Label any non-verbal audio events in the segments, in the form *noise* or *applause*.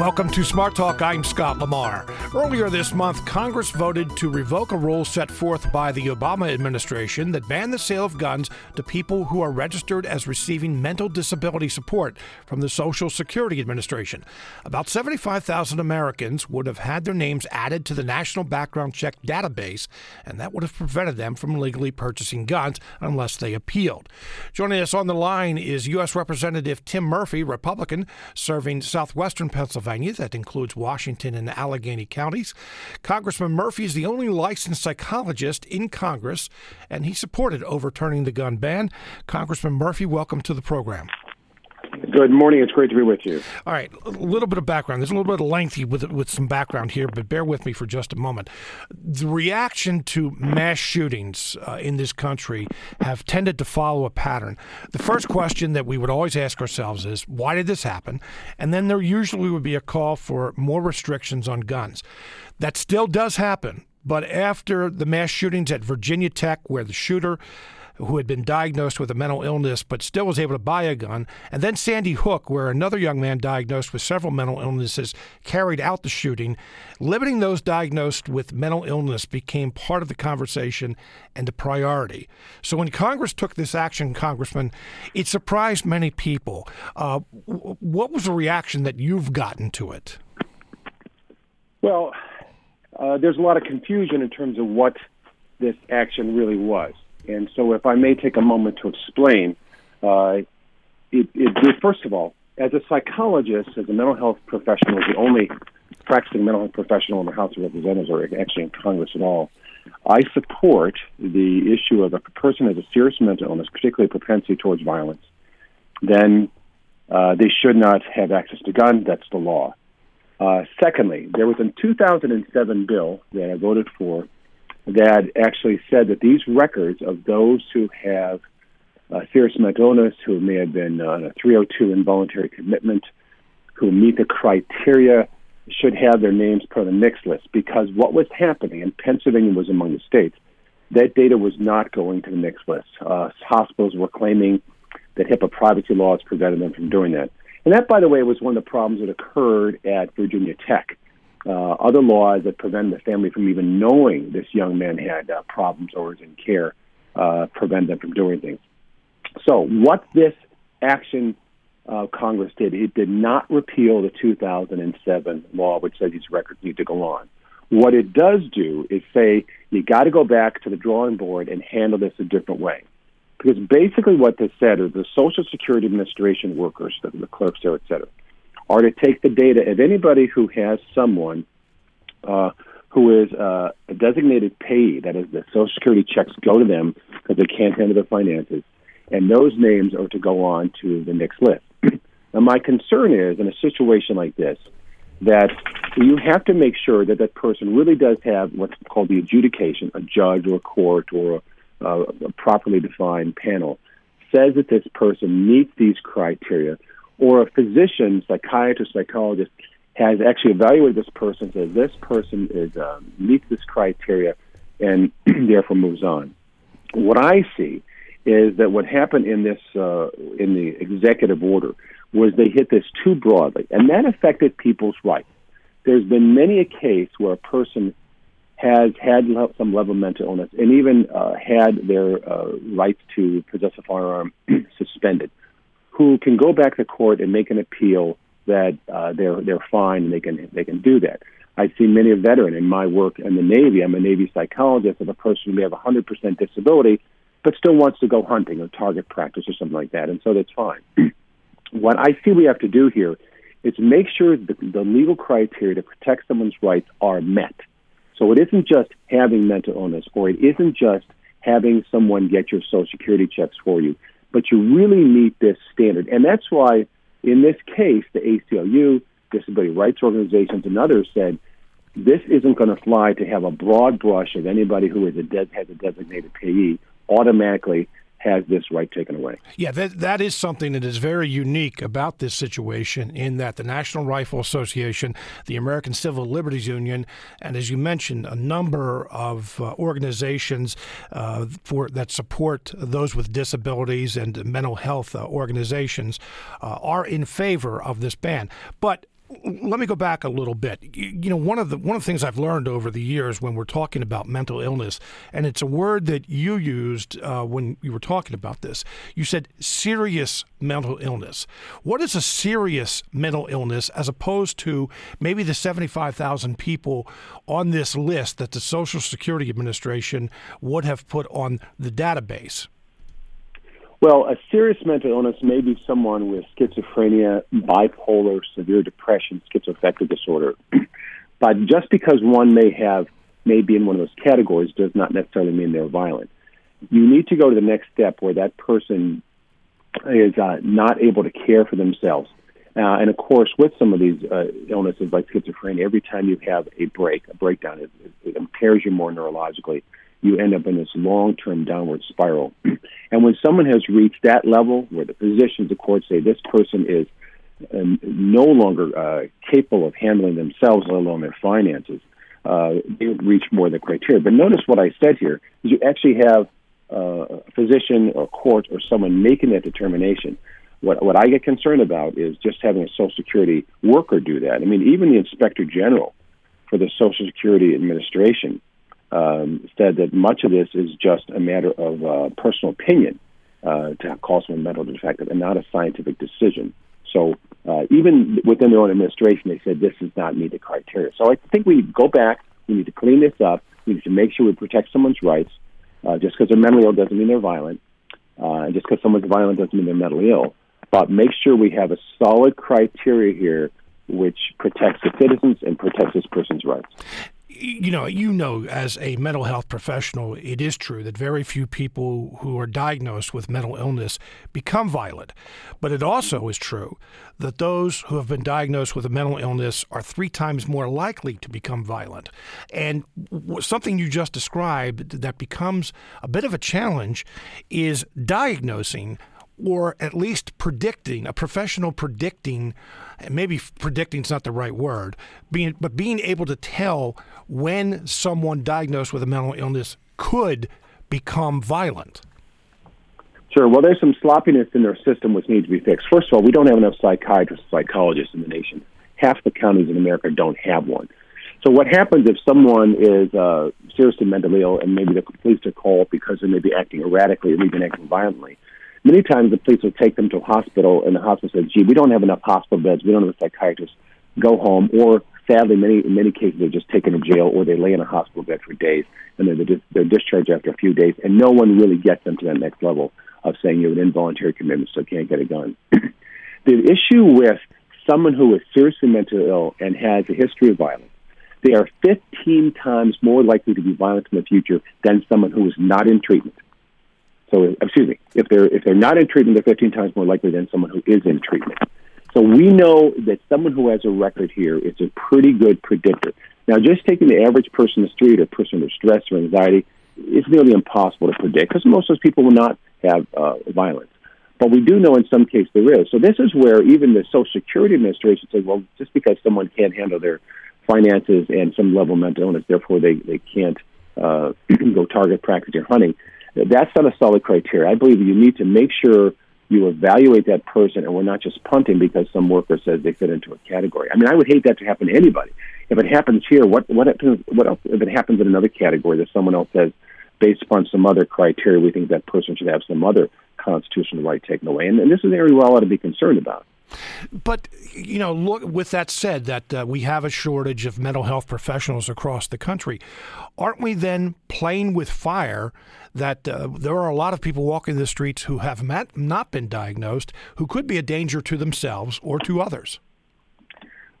Welcome to Smart Talk. I'm Scott Lamar. Earlier this month, Congress voted to revoke a rule set forth by the Obama administration that banned the sale of guns to people who are registered as receiving mental disability support from the Social Security Administration. About 75,000 Americans would have had their names added to the National Background Check database, and that would have prevented them from legally purchasing guns unless they appealed. Joining us on the line is U.S. Representative Tim Murphy, Republican, serving southwestern Pennsylvania. Pennsylvania, that includes Washington and Allegheny counties. Congressman Murphy is the only licensed psychologist in Congress, and he supported overturning the gun ban. Congressman Murphy, welcome to the program. Good morning. It's great to be with you. All right, a little bit of background. There's a little bit of lengthy with with some background here, but bear with me for just a moment. The reaction to mass shootings uh, in this country have tended to follow a pattern. The first question that we would always ask ourselves is, why did this happen? And then there usually would be a call for more restrictions on guns. That still does happen, but after the mass shootings at Virginia Tech, where the shooter who had been diagnosed with a mental illness but still was able to buy a gun, and then Sandy Hook, where another young man diagnosed with several mental illnesses carried out the shooting. Limiting those diagnosed with mental illness became part of the conversation and a priority. So when Congress took this action, Congressman, it surprised many people. Uh, what was the reaction that you've gotten to it? Well, uh, there's a lot of confusion in terms of what this action really was. And so, if I may take a moment to explain, uh, it, it, first of all, as a psychologist, as a mental health professional, the only practicing mental health professional in the House of Representatives or actually in Congress at all, I support the issue of if a person has a serious mental illness, particularly propensity towards violence, then uh, they should not have access to guns. That's the law. Uh, secondly, there was a 2007 bill that I voted for that actually said that these records of those who have uh, serious mental illness, who may have been on a 302 involuntary commitment, who meet the criteria, should have their names put on the NICS list because what was happening, and Pennsylvania was among the states, that data was not going to the NICS list. Uh, hospitals were claiming that HIPAA privacy laws prevented them from doing that. And that, by the way, was one of the problems that occurred at Virginia Tech uh, other laws that prevent the family from even knowing this young man had uh, problems or was in care uh, prevent them from doing things. So, what this action uh, Congress did, it did not repeal the 2007 law, which says these records need to go on. What it does do is say you got to go back to the drawing board and handle this a different way. Because basically, what this said is the Social Security Administration workers, the, the clerks there, et cetera, are to take the data of anybody who has someone uh, who is uh, a designated payee, that is, the Social Security checks go to them because they can't handle their finances, and those names are to go on to the NICS list. *clears throat* now, my concern is in a situation like this that you have to make sure that that person really does have what's called the adjudication, a judge or a court or a, a properly defined panel says that this person meets these criteria or a physician, psychiatrist, psychologist has actually evaluated this person, says this person is uh, meets this criteria, and *clears throat* therefore moves on. What I see is that what happened in this uh, in the executive order was they hit this too broadly, and that affected people's rights. There's been many a case where a person has had some level of mental illness and even uh, had their uh, rights to possess a firearm *clears throat* suspended who can go back to court and make an appeal that uh, they're they're fine and they can they can do that. I've seen many a veteran in my work in the Navy. I'm a Navy psychologist of a person who may have a 100% disability, but still wants to go hunting or target practice or something like that, and so that's fine. *clears throat* what I see we have to do here is make sure that the legal criteria to protect someone's rights are met. So it isn't just having mental illness, or it isn't just having someone get your Social Security checks for you but you really meet this standard. And that's why, in this case, the ACLU, disability rights organizations, and others said this isn't going to fly to have a broad brush of anybody who is a de- has a designated payee automatically has this right taken away. Yeah, that that is something that is very unique about this situation in that the National Rifle Association, the American Civil Liberties Union, and as you mentioned, a number of uh, organizations uh, for that support those with disabilities and mental health uh, organizations uh, are in favor of this ban. But let me go back a little bit. You, know, one of the one of the things I've learned over the years when we're talking about mental illness, and it's a word that you used uh, when you were talking about this. You said serious mental illness. What is a serious mental illness as opposed to maybe the seventy-five thousand people on this list that the Social Security Administration would have put on the database? Well, a serious mental illness may be someone with schizophrenia, bipolar, severe depression, schizoaffective disorder. *clears throat* but just because one may have may be in one of those categories does not necessarily mean they're violent. You need to go to the next step where that person is uh, not able to care for themselves. Uh, and of course, with some of these uh, illnesses like schizophrenia, every time you have a break, a breakdown, it, it impairs you more neurologically you end up in this long term downward spiral. *clears throat* and when someone has reached that level where the physicians, of course, say this person is um, no longer uh, capable of handling themselves, let alone their finances, uh, they reach more of the criteria. But notice what I said here is you actually have uh, a physician or court or someone making that determination. What, what I get concerned about is just having a Social Security worker do that. I mean, even the Inspector General for the Social Security Administration um, said that much of this is just a matter of uh, personal opinion uh, to call someone mentally defective and not a scientific decision. So uh, even within their own administration, they said this does not meet the criteria. So I think we need to go back. We need to clean this up. We need to make sure we protect someone's rights. Uh, just because they're mentally ill doesn't mean they're violent. Uh, and just because someone's violent doesn't mean they're mentally ill. But make sure we have a solid criteria here which protects the citizens and protects this person's rights you know, you know, as a mental health professional, it is true that very few people who are diagnosed with mental illness become violent. But it also is true that those who have been diagnosed with a mental illness are three times more likely to become violent. And something you just described that becomes a bit of a challenge is diagnosing or at least predicting, a professional predicting, maybe predicting is not the right word, being, but being able to tell when someone diagnosed with a mental illness could become violent. Sure. Well, there's some sloppiness in their system which needs to be fixed. First of all, we don't have enough psychiatrists, psychologists in the nation. Half the counties in America don't have one. So what happens if someone is uh, seriously mentally ill and maybe the police are called because they may be acting erratically or even acting violently? Many times the police will take them to a hospital, and the hospital says, "Gee, we don't have enough hospital beds. We don't have a psychiatrist. Go home." Or sadly, many in many cases, they're just taken to jail, or they lay in a hospital bed for days, and they're they're discharged after a few days, and no one really gets them to that next level of saying you have an involuntary commitment, so can't get a gun. *clears throat* the issue with someone who is seriously mentally ill and has a history of violence, they are 15 times more likely to be violent in the future than someone who is not in treatment. So, excuse me, if they're if they're not in treatment, they're 15 times more likely than someone who is in treatment. So we know that someone who has a record here is a pretty good predictor. Now, just taking the average person in the street or person under stress or anxiety is nearly impossible to predict because most of those people will not have uh, violence. But we do know in some cases there is. So this is where even the Social Security Administration says, well, just because someone can't handle their finances and some level of mental illness, therefore they, they can't uh, *clears throat* go target practice or hunting. That's not a solid criteria. I believe you need to make sure you evaluate that person, and we're not just punting because some worker says they fit into a category. I mean, I would hate that to happen to anybody. If it happens here, what what happens? What else, if it happens in another category that someone else says, based upon some other criteria, we think that person should have some other constitutional right taken away, and, and this is an area we all ought to be concerned about. But you know, look. With that said, that uh, we have a shortage of mental health professionals across the country, aren't we then playing with fire? That uh, there are a lot of people walking the streets who have met, not been diagnosed, who could be a danger to themselves or to others.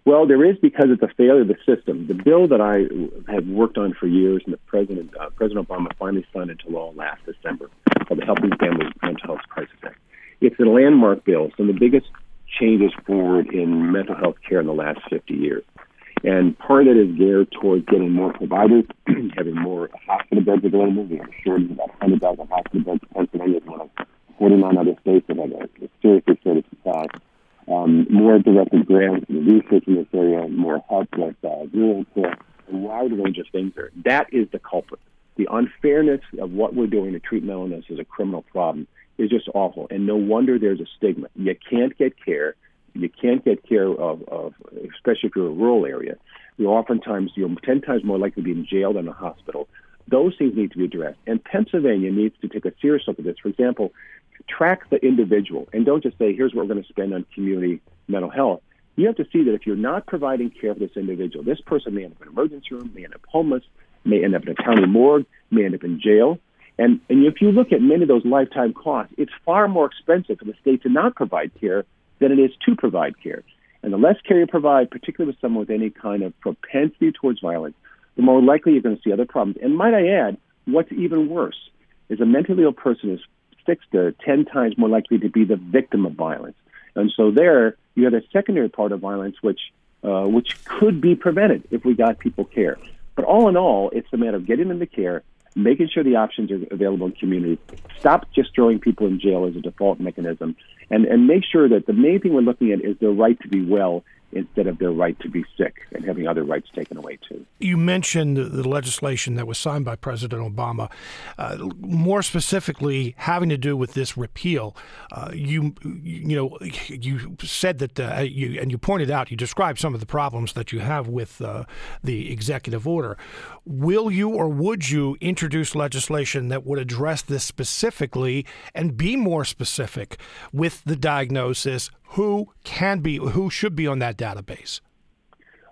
Well, there is because it's a failure of the system. The bill that I have worked on for years, and the President uh, President Obama finally signed into law last December, called the Helping Families Mental Health Crisis Act. It's a landmark bill, some of the biggest changes forward in mental health care in the last 50 years. And part of it is geared towards getting more providers, *clears throat* having more hospital beds available. We have a shortage of about 100,000 hospital beds. Pennsylvania is one of 49 other states that have a, a seriously shortage supply. Um, more directed grants and research in this area, more help with uh, rural care, a wide range of things there. That is the culprit. The unfairness of what we're doing to treat mental illness is a criminal problem is just awful. And no wonder there's a stigma. You can't get care. you can't get care of, of especially if you're a rural area, you're oftentimes you're 10 times more likely to be in jail than a hospital. Those things need to be addressed. And Pennsylvania needs to take a serious look at this. For example, track the individual and don't just say, here's what we're going to spend on community mental health. You have to see that if you're not providing care for this individual, this person may end up in an emergency room, may end up homeless, may end up in a county morgue, may end up in jail. And, and if you look at many of those lifetime costs, it's far more expensive for the state to not provide care than it is to provide care. And the less care you provide, particularly with someone with any kind of propensity towards violence, the more likely you're going to see other problems. And might I add, what's even worse is a mentally ill person is six to ten times more likely to be the victim of violence. And so there, you have a secondary part of violence which uh, which could be prevented if we got people care. But all in all, it's a matter of getting them the care, making sure the options are available in community. Stop just throwing people in jail as a default mechanism, and and make sure that the main thing we're looking at is their right to be well instead of their right to be sick and having other rights taken away too. You mentioned the legislation that was signed by President Obama, uh, more specifically having to do with this repeal. Uh, you you know you said that uh, you and you pointed out you described some of the problems that you have with uh, the executive order. Will you or would you introduce legislation that would address this specifically and be more specific with the diagnosis? Who can be, who should be on that database?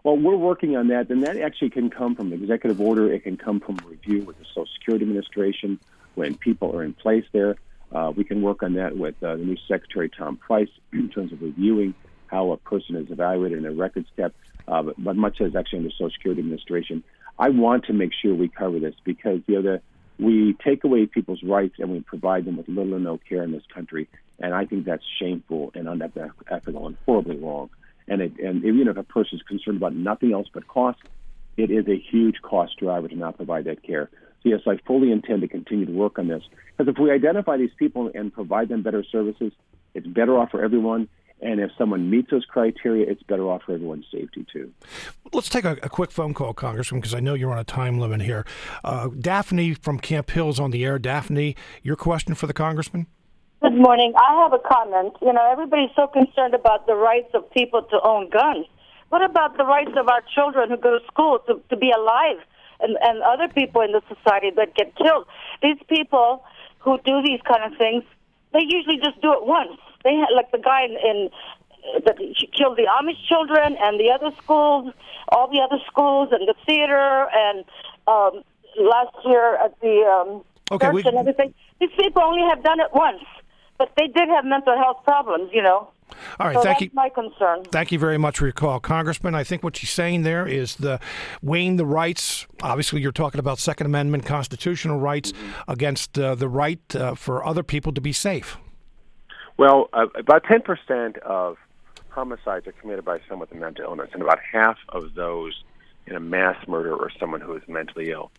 Well, we're working on that, and that actually can come from executive order. It can come from review with the Social Security Administration when people are in place there. Uh, we can work on that with uh, the new Secretary Tom Price *clears throat* in terms of reviewing how a person is evaluated in a record step. Uh, but, but much as actually in the Social Security Administration, I want to make sure we cover this because you know the we take away people's rights and we provide them with little or no care in this country, and I think that's shameful and unethical and horribly wrong. And it, and even if a person is concerned about nothing else but cost, it is a huge cost driver to not provide that care. So yes, I fully intend to continue to work on this because if we identify these people and provide them better services, it's better off for everyone and if someone meets those criteria, it's better off for everyone's safety, too. Let's take a, a quick phone call, Congressman, because I know you're on a time limit here. Uh, Daphne from Camp Hills on the air. Daphne, your question for the Congressman? Good morning. I have a comment. You know, everybody's so concerned about the rights of people to own guns. What about the rights of our children who go to school to, to be alive and, and other people in the society that get killed? These people who do these kind of things, they usually just do it once they had like the guy in, in that killed the Amish children and the other schools, all the other schools and the theater and um, last year at the um, okay, church we, and everything. These people only have done it once, but they did have mental health problems, you know. All right, so thank you. My concern. Thank you very much for your call, Congressman. I think what she's saying there is the weighing the rights. Obviously, you're talking about Second Amendment constitutional rights mm-hmm. against uh, the right uh, for other people to be safe. Well, uh, about 10% of homicides are committed by someone with a mental illness, and about half of those in a mass murder or someone who is mentally ill.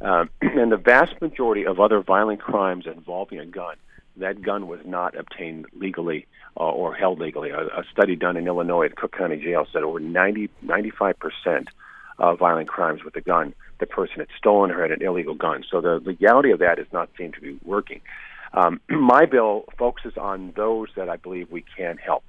Um, *clears throat* and the vast majority of other violent crimes involving a gun, that gun was not obtained legally uh, or held legally. A, a, study done in Illinois at Cook County Jail said over 90, 95% of violent crimes with a gun, the person had stolen or had an illegal gun. So the legality of that does not seem to be working. Um, *clears throat* my bill focuses on those that I believe we can help,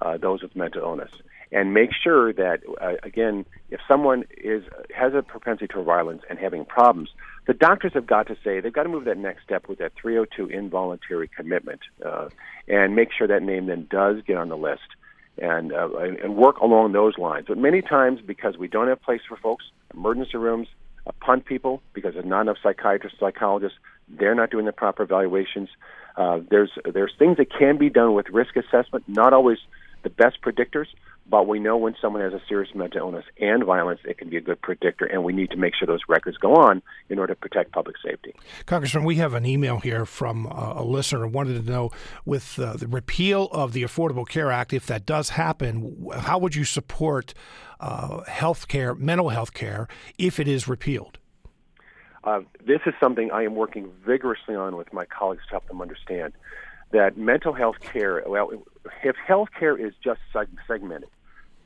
uh, those with mental illness, and make sure that uh, again, if someone is has a propensity to violence and having problems, the doctors have got to say they've got to move that next step with that 302 involuntary commitment, uh, and make sure that name then does get on the list. And, uh, and work along those lines. But many times, because we don't have place for folks, emergency rooms, punt people because there's not enough psychiatrists, psychologists. They're not doing the proper evaluations. Uh, there's there's things that can be done with risk assessment. Not always the best predictors, but we know when someone has a serious mental illness and violence, it can be a good predictor, and we need to make sure those records go on in order to protect public safety. Congressman, we have an email here from uh, a listener who wanted to know with uh, the repeal of the Affordable Care Act, if that does happen, how would you support uh, health care, mental health care, if it is repealed? Uh, this is something I am working vigorously on with my colleagues to help them understand that mental health care, well, if health care is just segmented,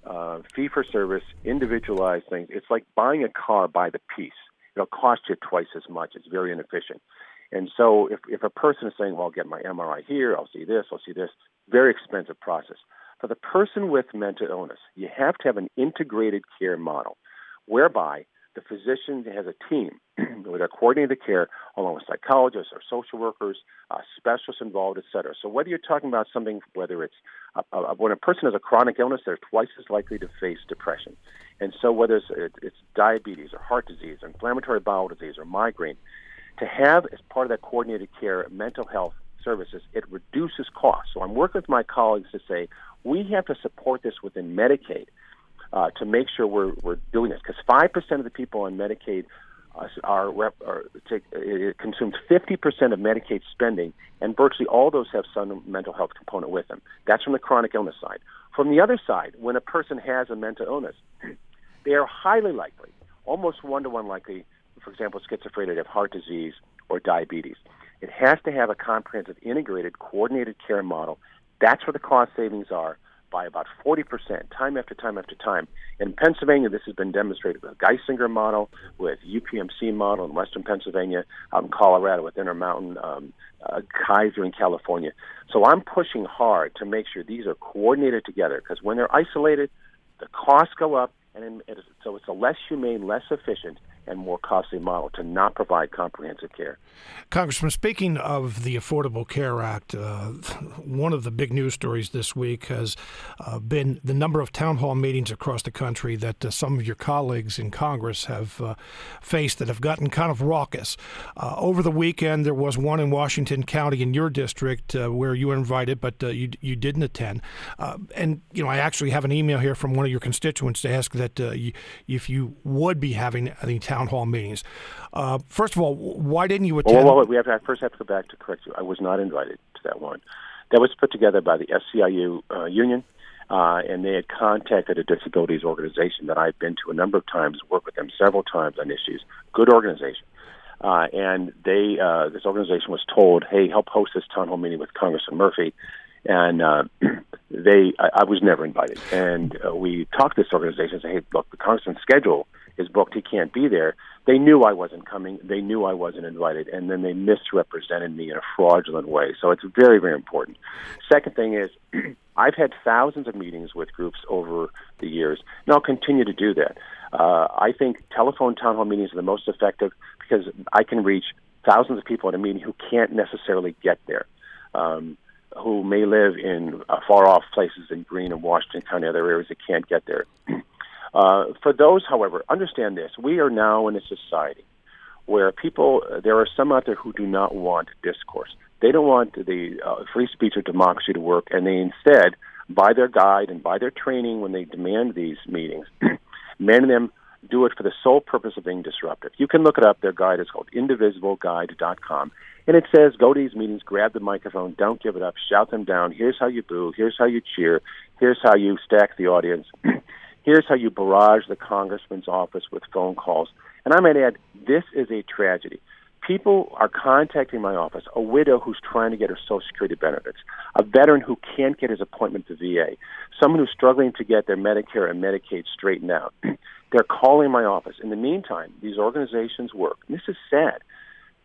uh, fee for service, individualized things, it's like buying a car by the piece. It'll cost you twice as much. It's very inefficient. And so if, if a person is saying, well, I'll get my MRI here, I'll see this, I'll see this, very expensive process. For the person with mental illness, you have to have an integrated care model whereby the physician has a team *clears throat* where they're coordinating the care along with psychologists or social workers, uh, specialists involved, et cetera. So whether you're talking about something, whether it's uh, uh, when a person has a chronic illness, they're twice as likely to face depression. And so whether it's, it's diabetes or heart disease, or inflammatory bowel disease, or migraine, to have as part of that coordinated care mental health services, it reduces costs. So I'm working with my colleagues to say we have to support this within Medicaid uh, to make sure we're, we're doing this because 5% of the people on Medicaid uh, are, are take, it consumes 50% of Medicaid spending, and virtually all those have some mental health component with them. That's from the chronic illness side. From the other side, when a person has a mental illness, *clears throat* they are highly likely, almost one to one likely, for example, schizophrenia, to have heart disease or diabetes. It has to have a comprehensive, integrated, coordinated care model. That's where the cost savings are by about 40% time after time after time. In Pennsylvania, this has been demonstrated with Geisinger model, with UPMC model in Western Pennsylvania, out in Colorado with Intermountain, um, uh, Kaiser in California. So I'm pushing hard to make sure these are coordinated together because when they're isolated, the costs go up, and so it's a less humane, less efficient, and more costly model to not provide comprehensive care. Congressman, speaking of the Affordable Care Act, uh, one of the big news stories this week has uh, been the number of town hall meetings across the country that uh, some of your colleagues in Congress have uh, faced that have gotten kind of raucous. Uh, over the weekend, there was one in Washington County in your district uh, where you were invited, but you you didn't attend. and you know, I actually have an email here from one of your constituents to ask that you, if you would be having any town town hall meetings. Uh, first of all, why didn't you attend? Well, well, well, we have to, I first have to go back to correct you. I was not invited to that one. That was put together by the SEIU uh, union, uh, and they had contacted a disabilities organization that I've been to a number of times, worked with them several times on issues. Good organization. Uh, and they, uh, this organization was told, "Hey, help host this town hall meeting with Congressman Murphy." and uh, *clears throat* they I, I was never invited. And uh, we talked to this organization and said, "Hey, look, the congressman's schedule is booked. He can't be there." They knew I wasn't coming. They knew I wasn't invited, and then they misrepresented me in a fraudulent way. So it's very, very important. Second thing is, *clears throat* I've had thousands of meetings with groups over the years, and I'll continue to do that. Uh, I think telephone town hall meetings are the most effective because I can reach thousands of people at a meeting who can't necessarily get there. Um, who may live in uh, far off places in Greene and Washington County, other areas that can't get there. *clears throat* uh, for those, however, understand this: we are now in a society where people, there are some out there who do not want discourse. They don't want the uh, free speech or democracy to work, and they instead, by their guide and by their training when they demand these meetings, *clears throat* many of them do it for the sole purpose of being disruptive. You can look it up. Their guide is called indivisibleguide.com. And it says, go to these meetings, grab the microphone, don't give it up, shout them down. Here's how you boo. Here's how you cheer. Here's how you stack the audience. *clears throat* Here's how you barrage the congressman's office with phone calls. And I might add, this is a tragedy. People are contacting my office, a widow who's trying to get her Social Security benefits, a veteran who can't get his appointment to VA, someone who's struggling to get their Medicare and Medicaid straightened out. *clears throat* They're calling my office. In the meantime, these organizations work. And this is sad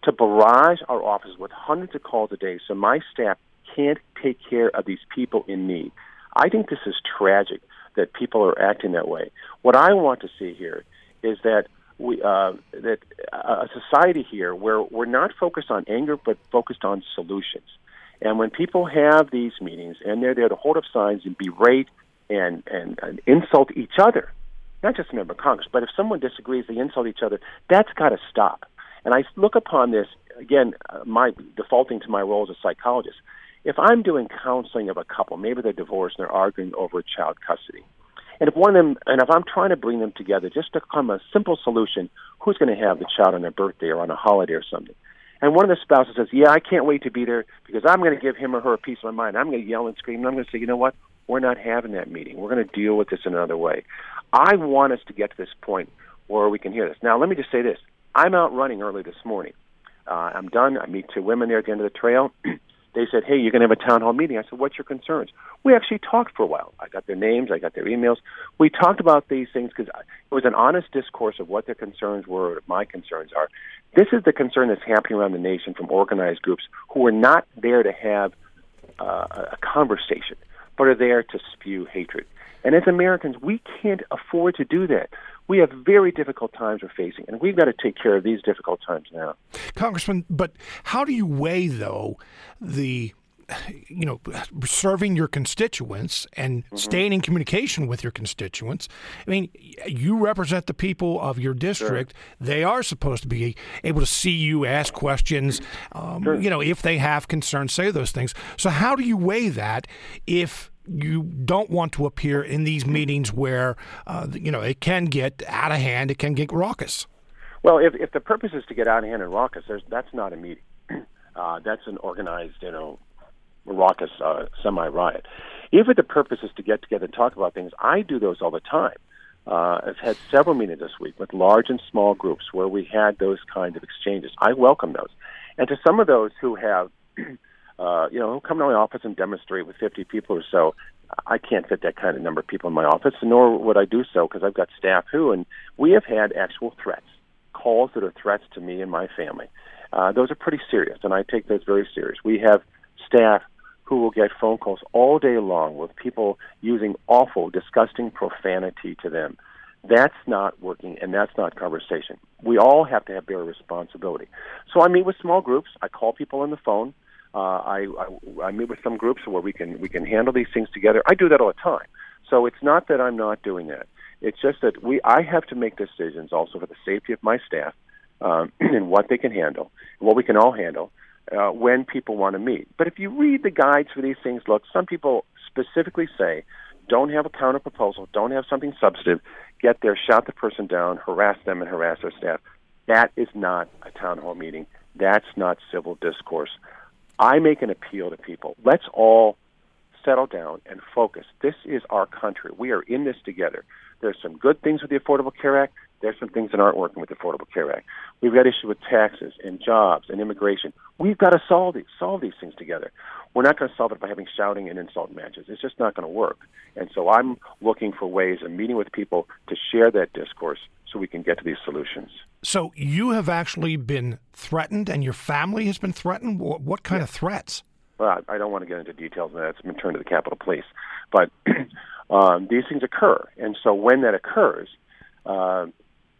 to barrage our offices with hundreds of calls a day so my staff can't take care of these people in need. I think this is tragic that people are acting that way. What I want to see here is that we uh, that a society here where we're not focused on anger but focused on solutions. And when people have these meetings and they're there to hold up signs and berate and, and, and insult each other, not just a member of Congress, but if someone disagrees, they insult each other, that's got to stop. And I look upon this again, uh, my defaulting to my role as a psychologist. If I'm doing counseling of a couple, maybe they're divorced and they're arguing over child custody, and if one of them, and if I'm trying to bring them together just to come a simple solution, who's going to have the child on their birthday or on a holiday or something? And one of the spouses says, "Yeah, I can't wait to be there because I'm going to give him or her a piece of my mind. I'm going to yell and scream, and I'm going to say, you know what? We're not having that meeting. We're going to deal with this in another way. I want us to get to this point where we can hear this. Now, let me just say this: I'm out running early this morning. Uh, I'm done. I meet two women there at the end of the trail. *clears throat* they said, "Hey, you're going to have a town hall meeting." I said, "What's your concerns?" We actually talked for a while. I got their names, I got their emails. We talked about these things because it was an honest discourse of what their concerns were, what my concerns are. This is the concern that's happening around the nation from organized groups who are not there to have uh, a conversation. but are there to spew hatred. And as Americans, we can't afford to do that. We have very difficult times we're facing, and we've got to take care of these difficult times now. Congressman, but how do you weigh, though, the you know, serving your constituents and mm-hmm. staying in communication with your constituents. I mean, you represent the people of your district. Sure. They are supposed to be able to see you, ask questions. Um, sure. You know, if they have concerns, say those things. So, how do you weigh that if you don't want to appear in these meetings where uh, you know it can get out of hand, it can get raucous. Well, if if the purpose is to get out of hand and raucous, that's not a meeting. *clears throat* Uh, that's an organized, you know, raucous uh, semi riot. If the purpose is to get together and talk about things, I do those all the time. Uh, I've had several meetings this week with large and small groups where we had those kind of exchanges. I welcome those, and to some of those who have *clears throat* uh, you know, come to my office and demonstrate with 50 people or so. I can't fit that kind of number of people in my office, nor would I do so because I've got staff who, and we have had actual threats, calls that are threats to me and my family. Uh, those are pretty serious, and I take those very serious. We have staff who will get phone calls all day long with people using awful, disgusting profanity to them. That's not working, and that's not conversation. We all have to have bear responsibility. So I meet with small groups. I call people on the phone. Uh, I, I I meet with some groups where we can we can handle these things together. I do that all the time. So it's not that I'm not doing that. It's just that we I have to make decisions also for the safety of my staff um, *clears throat* and what they can handle, what we can all handle uh, when people want to meet. But if you read the guides for these things, look, some people specifically say don't have a counter proposal, don't have something substantive, get there, shout the person down, harass them, and harass their staff. That is not a town hall meeting. That's not civil discourse. I make an appeal to people. Let's all settle down and focus. This is our country. We are in this together. There's some good things with the Affordable Care Act. There's some things that aren't working with the Affordable Care Act. We've got issues with taxes and jobs and immigration. We've got to solve these, solve these things together. We're not going to solve it by having shouting and insult matches. It's just not going to work. And so I'm looking for ways of meeting with people to share that discourse so we can get to these solutions. So you have actually been threatened, and your family has been threatened. What kind of threats? Well, I don't want to get into details on that. It's been turned to the Capitol Police, but *clears throat* um, these things occur, and so when that occurs, uh,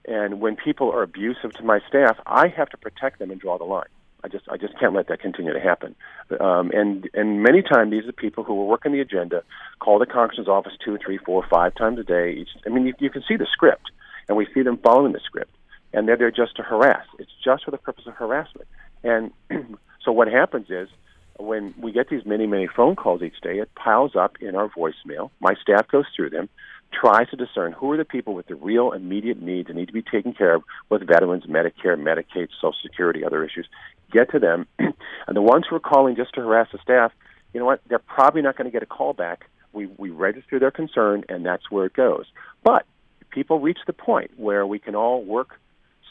and when people are abusive to my staff, I have to protect them and draw the line. I just I just can't let that continue to happen. Um, and and many times these are people who are working the agenda, call the congressman's office two, three, four, five times a day. Each, I mean, you, you can see the script, and we see them following the script and they're there just to harass. It's just for the purpose of harassment. And *clears throat* so what happens is when we get these many, many phone calls each day, it piles up in our voicemail. My staff goes through them, tries to discern who are the people with the real immediate needs that need to be taken care of with veterans, Medicare, Medicaid, Social Security, other issues. Get to them. *clears throat* and the ones who are calling just to harass the staff, you know what? They're probably not going to get a call back. We, we register their concern, and that's where it goes. But people reach the point where we can all work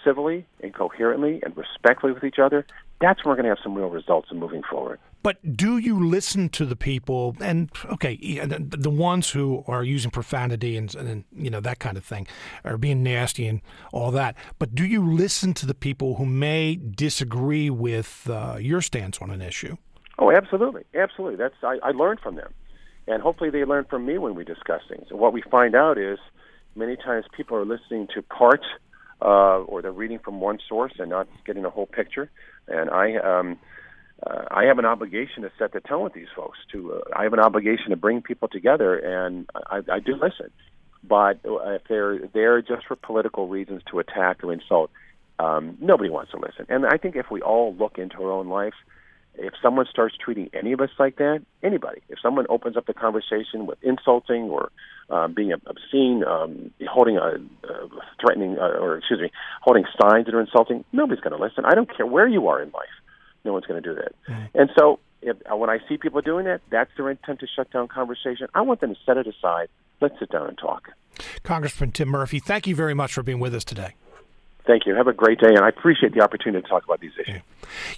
civilly and coherently and respectfully with each other, that's when we're going to have some real results in moving forward. But do you listen to the people and okay, the ones who are using profanity and, and you know that kind of thing, are being nasty and all that? But do you listen to the people who may disagree with uh, your stance on an issue? Oh, absolutely, absolutely. That's I, I learned from them, and hopefully they learn from me when we discuss things. And what we find out is many times people are listening to parts uh, or they're reading from one source and not getting the whole picture. And I, um, uh, I have an obligation to set the tone with these folks. To uh, I have an obligation to bring people together, and I, I do listen. But if they're there just for political reasons to attack or insult, um, nobody wants to listen. And I think if we all look into our own lives, if someone starts treating any of us like that, anybody, if someone opens up the conversation with insulting or um, being obscene, um, holding a uh, threatening, uh, or excuse me, holding signs that are insulting, nobody's going to listen. I don't care where you are in life. No one's going to do that. And so, if, uh, when I see people doing that, that's their intent to shut down conversation. I want them to set it aside. Let's sit down and talk. Congressman Tim Murphy, thank you very much for being with us today. Thank you. Have a great day, and I appreciate the opportunity to talk about these issues.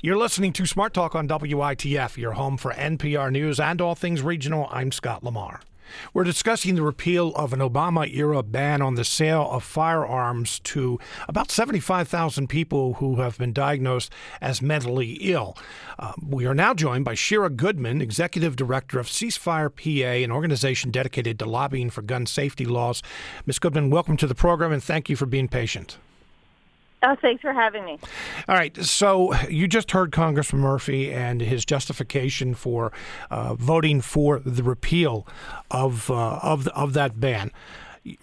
You're listening to Smart Talk on WITF, your home for NPR News and all things regional. I'm Scott Lamar. We're discussing the repeal of an Obama era ban on the sale of firearms to about 75,000 people who have been diagnosed as mentally ill. Uh, we are now joined by Shira Goodman, Executive Director of Ceasefire PA, an organization dedicated to lobbying for gun safety laws. Ms. Goodman, welcome to the program and thank you for being patient. Oh, thanks for having me. All right. So you just heard Congressman Murphy and his justification for uh, voting for the repeal of uh, of of that ban.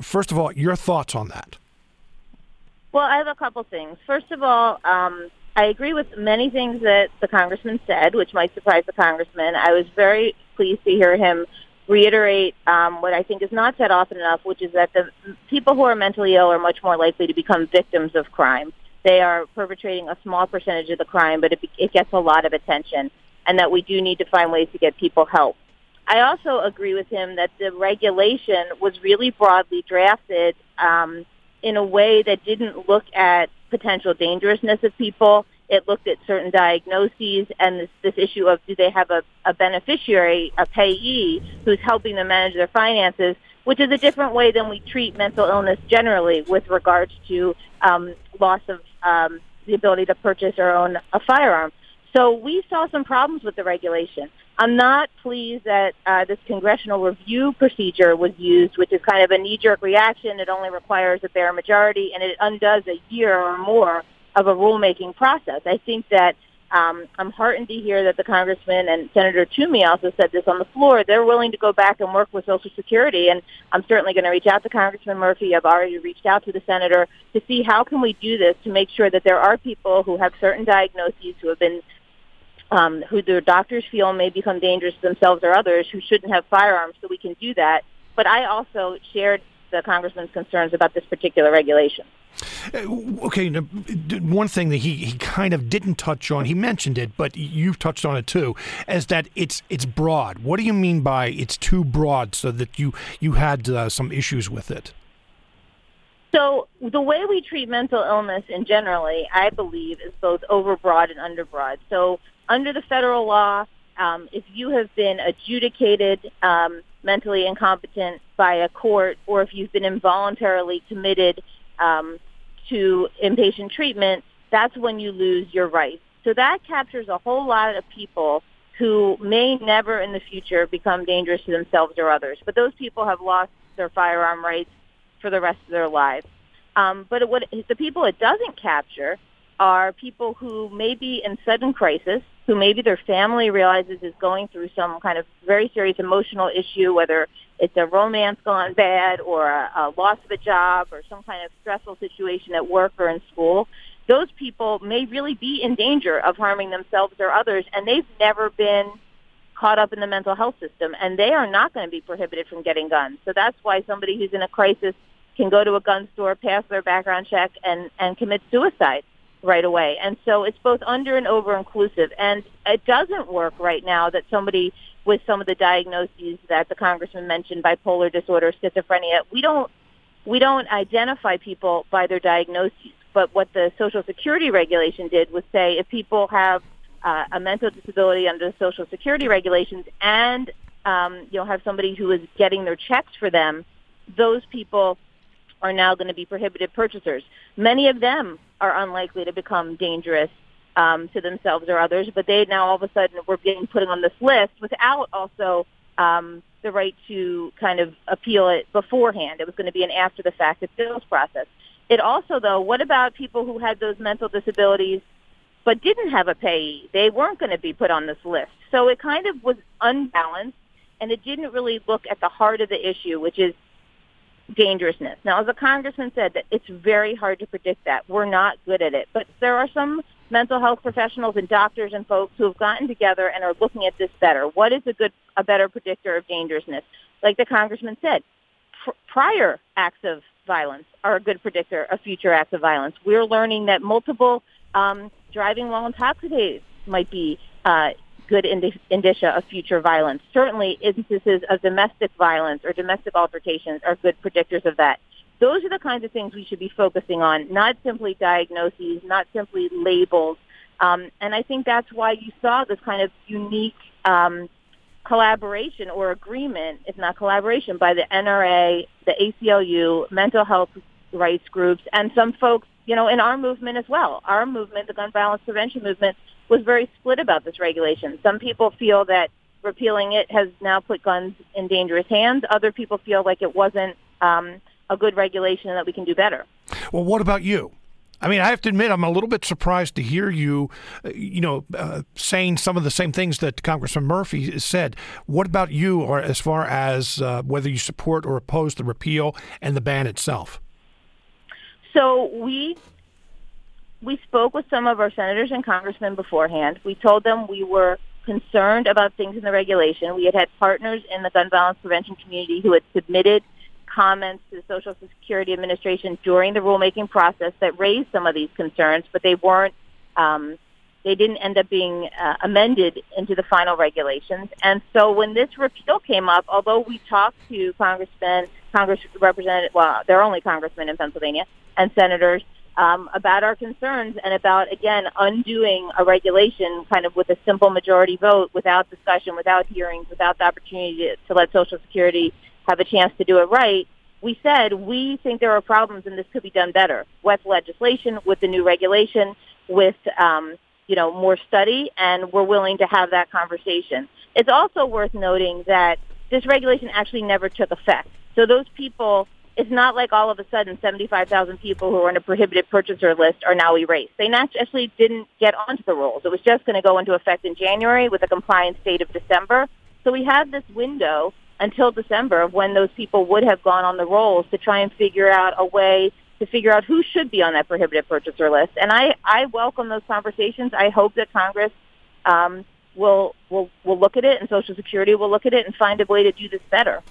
First of all, your thoughts on that? Well, I have a couple things. First of all, um, I agree with many things that the congressman said, which might surprise the congressman. I was very pleased to hear him reiterate um, what I think is not said often enough, which is that the people who are mentally ill are much more likely to become victims of crime. They are perpetrating a small percentage of the crime, but it, it gets a lot of attention, and that we do need to find ways to get people help. I also agree with him that the regulation was really broadly drafted um, in a way that didn't look at potential dangerousness of people it looked at certain diagnoses and this, this issue of do they have a, a beneficiary, a payee, who's helping them manage their finances, which is a different way than we treat mental illness generally with regards to um, loss of um, the ability to purchase or own a firearm. So we saw some problems with the regulation. I'm not pleased that uh, this congressional review procedure was used, which is kind of a knee-jerk reaction. It only requires a bare majority, and it undoes a year or more of a rulemaking process. I think that um, I'm heartened to hear that the congressman and Senator Toomey also said this on the floor. They're willing to go back and work with Social Security, and I'm certainly going to reach out to Congressman Murphy. I've already reached out to the senator to see how can we do this to make sure that there are people who have certain diagnoses who have been um, who their doctors feel may become dangerous to themselves or others who shouldn't have firearms, so we can do that. But I also shared the congressman's concerns about this particular regulation. Uh, okay, one thing that he, he kind of didn't touch on, he mentioned it, but you've touched on it too, is that it's it's broad. What do you mean by it's too broad so that you, you had uh, some issues with it? So the way we treat mental illness in generally, I believe, is both overbroad and underbroad. So under the federal law, um, if you have been adjudicated um, mentally incompetent by a court, or if you've been involuntarily committed um, to inpatient treatment, that's when you lose your rights. So that captures a whole lot of people who may never in the future become dangerous to themselves or others. But those people have lost their firearm rights for the rest of their lives. Um, but what the people it doesn't capture are people who may be in sudden crisis, who maybe their family realizes is going through some kind of very serious emotional issue, whether it's a romance gone bad or a, a loss of a job or some kind of stressful situation at work or in school, those people may really be in danger of harming themselves or others, and they've never been caught up in the mental health system, and they are not going to be prohibited from getting guns. So that's why somebody who's in a crisis can go to a gun store, pass their background check, and, and commit suicide right away. And so it's both under and over inclusive. And it doesn't work right now that somebody with some of the diagnoses that the congressman mentioned, bipolar disorder, schizophrenia, we don't we don't identify people by their diagnoses. But what the Social Security regulation did was say if people have uh, a mental disability under the Social Security regulations and um, you'll have somebody who is getting their checks for them, those people are now going to be prohibited purchasers. Many of them are unlikely to become dangerous um, to themselves or others, but they now all of a sudden were being put on this list without also um, the right to kind of appeal it beforehand. It was going to be an after the fact appeals process. It also, though, what about people who had those mental disabilities but didn't have a payee? They weren't going to be put on this list. So it kind of was unbalanced, and it didn't really look at the heart of the issue, which is dangerousness. Now, as the congressman said, that it's very hard to predict that. We're not good at it. But there are some mental health professionals and doctors and folks who have gotten together and are looking at this better. What is a good, a better predictor of dangerousness? Like the congressman said, pr- prior acts of violence are a good predictor of future acts of violence. We're learning that multiple um, driving while intoxicated might be uh, good indicia of future violence. Certainly, instances of domestic violence or domestic altercations are good predictors of that. Those are the kinds of things we should be focusing on, not simply diagnoses, not simply labels. Um, and I think that's why you saw this kind of unique um, collaboration or agreement, if not collaboration, by the NRA, the ACLU, mental health rights groups, and some folks, you know, in our movement as well. Our movement, the gun violence prevention movement, was very split about this regulation. Some people feel that repealing it has now put guns in dangerous hands. Other people feel like it wasn't um, a good regulation and that we can do better. Well, what about you? I mean, I have to admit, I'm a little bit surprised to hear you, uh, you know, uh, saying some of the same things that Congressman Murphy said. What about you, or as far as uh, whether you support or oppose the repeal and the ban itself? So we we spoke with some of our senators and congressmen beforehand. We told them we were concerned about things in the regulation. We had had partners in the gun violence prevention community who had submitted comments to the Social Security Administration during the rulemaking process that raised some of these concerns, but they weren't. Um, they didn't end up being uh, amended into the final regulations. And so when this repeal came up, although we talked to congressmen, Congress representative, well, they're only congressmen in Pennsylvania, and senators um, about our concerns and about, again, undoing a regulation kind of with a simple majority vote without discussion, without hearings, without the opportunity to, to let Social Security have a chance to do it right, we said we think there are problems and this could be done better with legislation, with the new regulation, with um, you know more study, and we're willing to have that conversation. It's also worth noting that this regulation actually never took effect. So those people, it's not like all of a sudden 75,000 people who are on a prohibited purchaser list are now erased. They actually didn't get onto the rolls. It was just going to go into effect in January with a compliance date of December. So we had this window until December of when those people would have gone on the rolls to try and figure out a way to figure out who should be on that prohibited purchaser list. And I, I welcome those conversations. I hope that Congress um, will will will look at it and Social Security will look at it and find a way to do this better.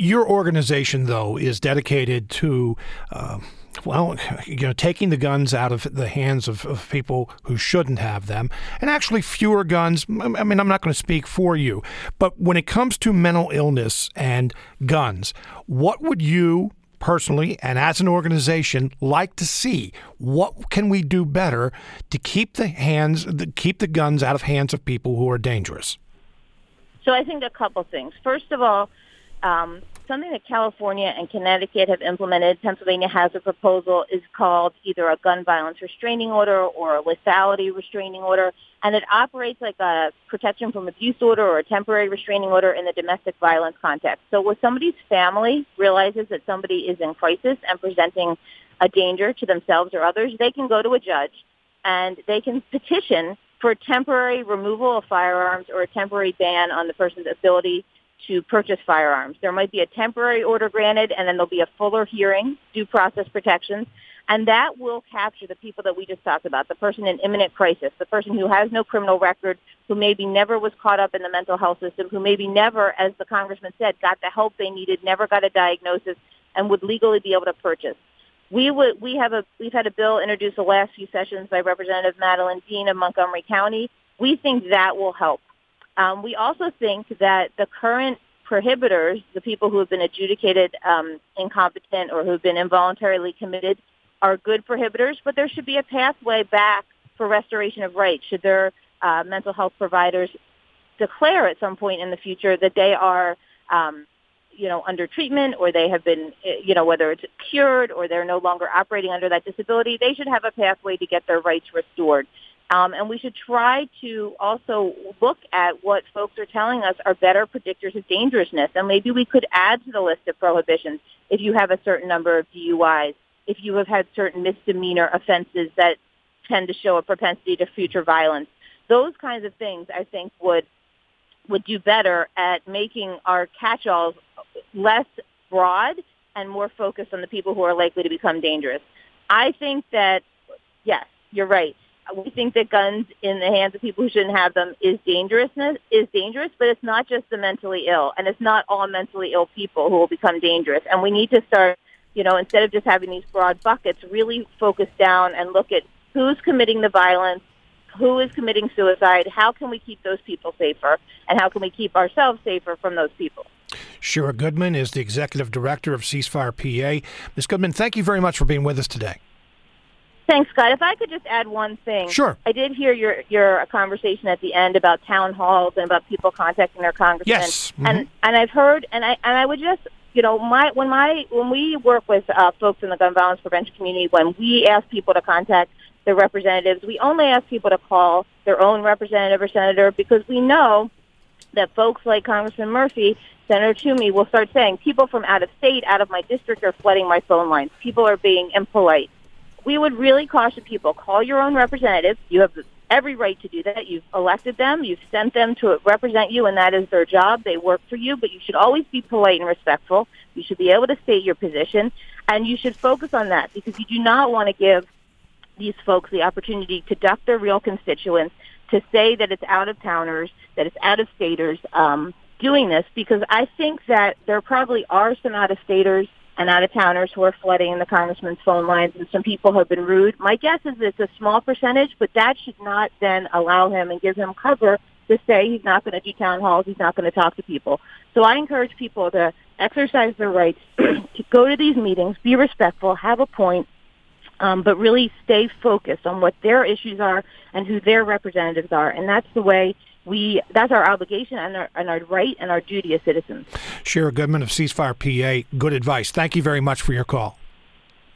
Your organization, though, is dedicated to. Uh, well, you know, taking the guns out of the hands of, of, people who shouldn't have them, and actually fewer guns. I mean, I'm not going to speak for you, but when it comes to mental illness and guns, what would you personally and as an organization like to see? What can we do better to keep the hands, keep the guns out of hands of people who are dangerous? So I think a couple things. First of all, um, something that California and Connecticut have implemented. Pennsylvania has a proposal is called either a gun violence restraining order or a lethality restraining order, and it operates like a protection from abuse order or a temporary restraining order in the domestic violence context. So when somebody's family realizes that somebody is in crisis and presenting a danger to themselves or others, they can go to a judge and they can petition for temporary removal of firearms or a temporary ban on the person's ability to purchase firearms. There might be a temporary order granted, and then there'll be a fuller hearing, due process protections, and that will capture the people that we just talked about, the person in imminent crisis, the person who has no criminal record, who maybe never was caught up in the mental health system, who maybe never, as the congressman said, got the help they needed, never got a diagnosis, and would legally be able to purchase. We would we have a we've had a bill introduced the last few sessions by Representative Madeleine Dean of Montgomery County. We think that will help um, we also think that the current prohibitors, the people who have been adjudicated um, incompetent or who have been involuntarily committed, are good prohibitors, but there should be a pathway back for restoration of rights. Should their uh, mental health providers declare at some point in the future that they are, um, you know, under treatment or they have been, eh, you know, whether it's cured or they're no longer operating under that disability, they should have a pathway to get their rights restored. Um, and we should try to also look at what folks are telling us are better predictors of dangerousness. And maybe we could add to the list of prohibitions if you have a certain number of DUIs, if you have had certain misdemeanor offenses that tend to show a propensity to future violence. Those kinds of things, I think, would would do better at making our catch-alls less broad and more focused on the people who are likely to become dangerous. I think that, yes, you're right we think that guns in the hands of people who shouldn't have them is dangerousness is dangerous, but it's not just the mentally ill, and it's not all mentally ill people who will become dangerous. And we need to start, you know, instead of just having these broad buckets, really focus down and look at who's committing the violence, who is committing suicide, how can we keep those people safer, and how can we keep ourselves safer from those people. Shira Goodman is the executive director of Ceasefire PA. Ms. Goodman, thank you very much for being with us today. Thanks, Scott. If I could just add one thing. Sure. I did hear your your conversation at the end about town halls and about people contacting their congressmen. Yes. And and I've heard and I and I would just you know my when my when we work with uh, folks in the gun violence prevention community when we ask people to contact their representatives, we only ask people to call their own representative or senator because we know that folks like Congressman Murphy, Senator Toomey will start saying people from out of state, out of my district are flooding my phone lines. People are being impolite. We would really caution people, call your own representative. You have every right to do that. You've elected them. You've sent them to represent you, and that is their job. They work for you, but you should always be polite and respectful. You should be able to state your position, and you should focus on that because you do not want to give these folks the opportunity to duck their real constituents, to say that it's out of towners, that it's out of staters um, doing this, because I think that there probably are some out of staters and out of towners who are flooding the congressman's phone lines, and some people have been rude. My guess is it's a small percentage, but that should not then allow him and give him cover to say he's not going to do town halls, he's not going to talk to people. So I encourage people to exercise their rights *clears throat* to go to these meetings, be respectful, have a point, um, but really stay focused on what their issues are and who their representatives are. And that's the way we, that's our obligation and our, and our right and our duty as citizens. Shira Goodman of Ceasefire PA, good advice. Thank you very much for your call.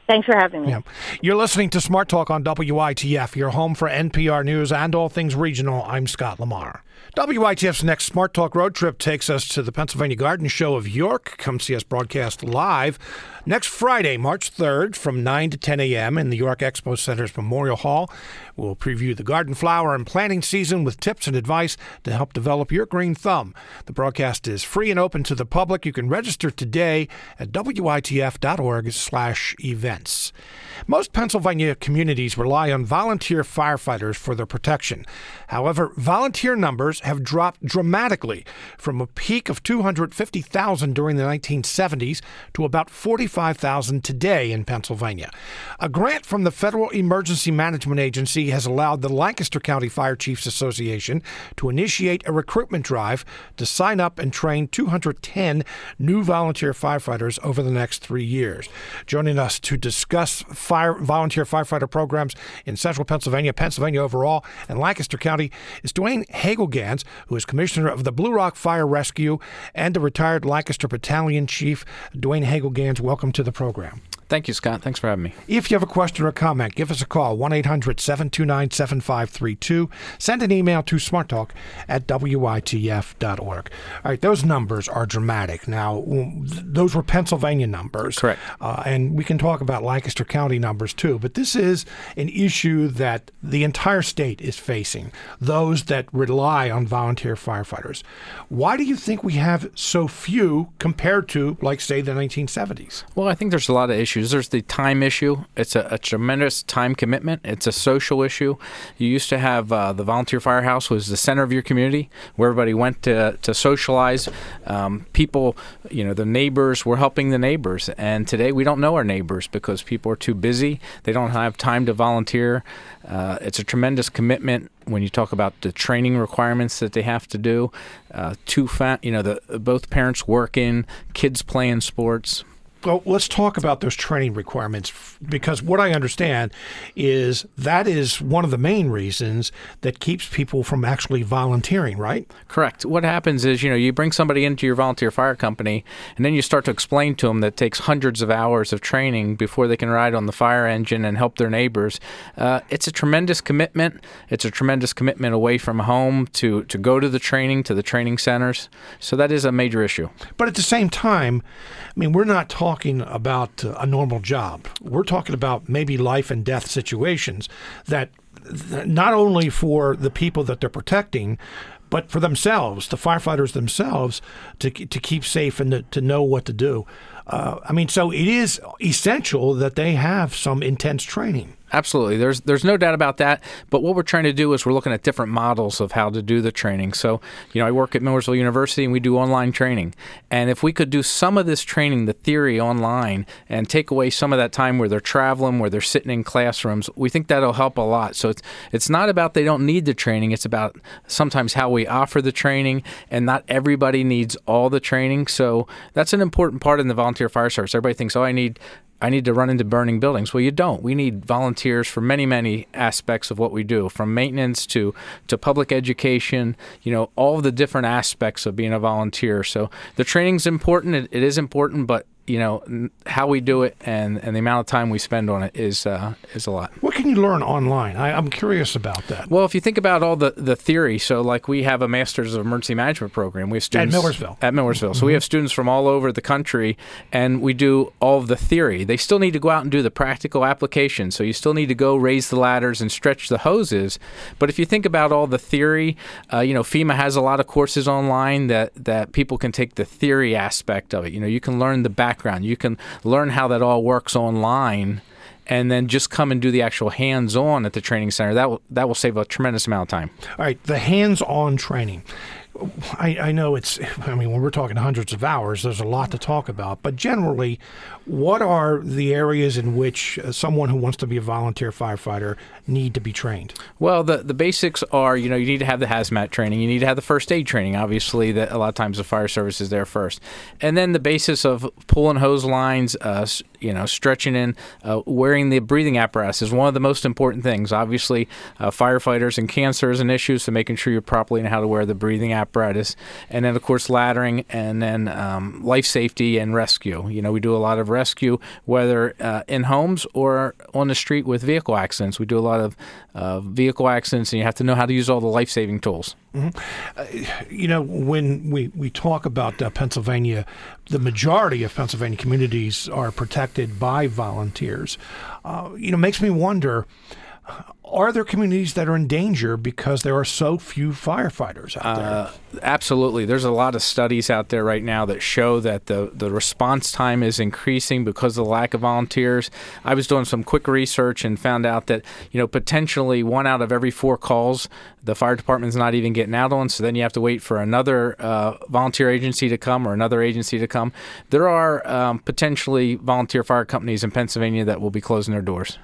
Thanks for having me. Yeah. You're listening to Smart Talk on WITF, your home for NPR News and all things regional. I'm Scott Lamar. WITF's next Smart Talk road trip takes us to the Pennsylvania Garden Show of York. Come see us broadcast live next Friday, March 3rd from 9 to 10 a.m. in the York Expo Center's Memorial Hall. We'll preview the garden flower and planting season with tips and advice to help develop your green thumb. The broadcast is free and open to the public. You can register today at witf.org slash events. Most Pennsylvania communities rely on volunteer firefighters for their protection. However, volunteer numbers have dropped dramatically from a peak of 250,000 during the 1970s to about 45,000 today in Pennsylvania. A grant from the Federal Emergency Management Agency has allowed the Lancaster County Fire Chiefs Association to initiate a recruitment drive to sign up and train 210 new volunteer firefighters over the next three years. Joining us to discuss fire volunteer firefighter programs in central Pennsylvania, Pennsylvania overall, and Lancaster County is Duane Hagelgans, who is commissioner of the Blue Rock Fire Rescue and a retired Lancaster Battalion Chief. Duane Hagelgans, welcome to the program. Thank you, Scott. Thanks for having me. If you have a question or comment, give us a call 1 800 729 7532. Send an email to smarttalk at witf.org. All right, those numbers are dramatic. Now, those were Pennsylvania numbers. Correct. Uh, and we can talk about Lancaster County numbers too, but this is an issue that the entire state is facing, those that rely on volunteer firefighters. Why do you think we have so few compared to, like, say, the 1970s? Well, I think there's a lot of issues. There's the time issue. It's a, a tremendous time commitment. It's a social issue. You used to have uh, the volunteer firehouse was the center of your community where everybody went to, to socialize. Um, people, you know, the neighbors were helping the neighbors. And today we don't know our neighbors because people are too busy. They don't have time to volunteer. Uh, it's a tremendous commitment when you talk about the training requirements that they have to do. Uh, two, fa- you know, the both parents working, kids playing sports. Well, let's talk about those training requirements because what I understand is that is one of the main reasons that keeps people from actually volunteering, right? Correct. What happens is, you know, you bring somebody into your volunteer fire company and then you start to explain to them that it takes hundreds of hours of training before they can ride on the fire engine and help their neighbors. Uh, it's a tremendous commitment. It's a tremendous commitment away from home to, to go to the training, to the training centers. So that is a major issue. But at the same time, I mean, we're not talking talking about a normal job. We're talking about maybe life and death situations that not only for the people that they're protecting, but for themselves, the firefighters themselves, to to keep safe and to, to know what to do. Uh, I mean, so it is essential that they have some intense training. Absolutely. There's there's no doubt about that. But what we're trying to do is we're looking at different models of how to do the training. So, you know, I work at Millersville University and we do online training. And if we could do some of this training, the theory online, and take away some of that time where they're traveling, where they're sitting in classrooms, we think that'll help a lot. So it's it's not about they don't need the training. It's about sometimes how we offer the training, and not everybody needs all the training. So that's an important part in the volunteer fire service. Everybody thinks, oh, I need I need to run into burning buildings. Well, you don't. We need volunteers for many, many aspects of what we do, from maintenance to to public education. You know, all the different aspects of being a volunteer. So the training's important. it, it is important, but you know how we do it and, and the amount of time we spend on it is uh, is a lot. What can you learn online? I, am curious about that. Well, if you think about all the, the theory, so like we have a Masters of Emergency Management program. We have students at Millersville. At Millersville, mm-hmm. so we have students from all over the country, and we do all of the theory. They still need to go out and do the practical application. So you still need to go raise the ladders and stretch the hoses. But if you think about all the theory, uh, you know FEMA has a lot of courses online that that people can take the theory aspect of it. You know, you can learn the back background. You can learn how that all works online and then just come and do the actual hands-on at the training center. That will that will save a tremendous amount of time. All right, the hands-on training. I, I know it's. I mean, when we're talking hundreds of hours, there's a lot to talk about. But generally, what are the areas in which uh, someone who wants to be a volunteer firefighter need to be trained? Well, the the basics are you know you need to have the hazmat training, you need to have the first aid training. Obviously, that a lot of times the fire service is there first, and then the basis of pulling hose lines, uh, you know, stretching in, uh, wearing the breathing apparatus is one of the most important things. Obviously, uh, firefighters and cancer is an issue, so making sure you're properly know how to wear the breathing apparatus, and then of course laddering, and then um, life safety and rescue. You know, we do a lot of rescue, whether uh, in homes or on the street with vehicle accidents. We do a lot of uh, vehicle accidents, and you have to know how to use all the life saving tools. Mm-hmm. Uh, you know, when we, we talk about uh, Pennsylvania, the majority of Pennsylvania communities are protected by volunteers. Uh, you know, makes me wonder are there communities that are in danger because there are so few firefighters out there? Uh, absolutely. There's a lot of studies out there right now that show that the, the response time is increasing because of the lack of volunteers. I was doing some quick research and found out that, you know, potentially one out of every four calls the fire department's not even getting out on, so then you have to wait for another uh, volunteer agency to come or another agency to come. There are um, potentially volunteer fire companies in Pennsylvania that will be closing their doors.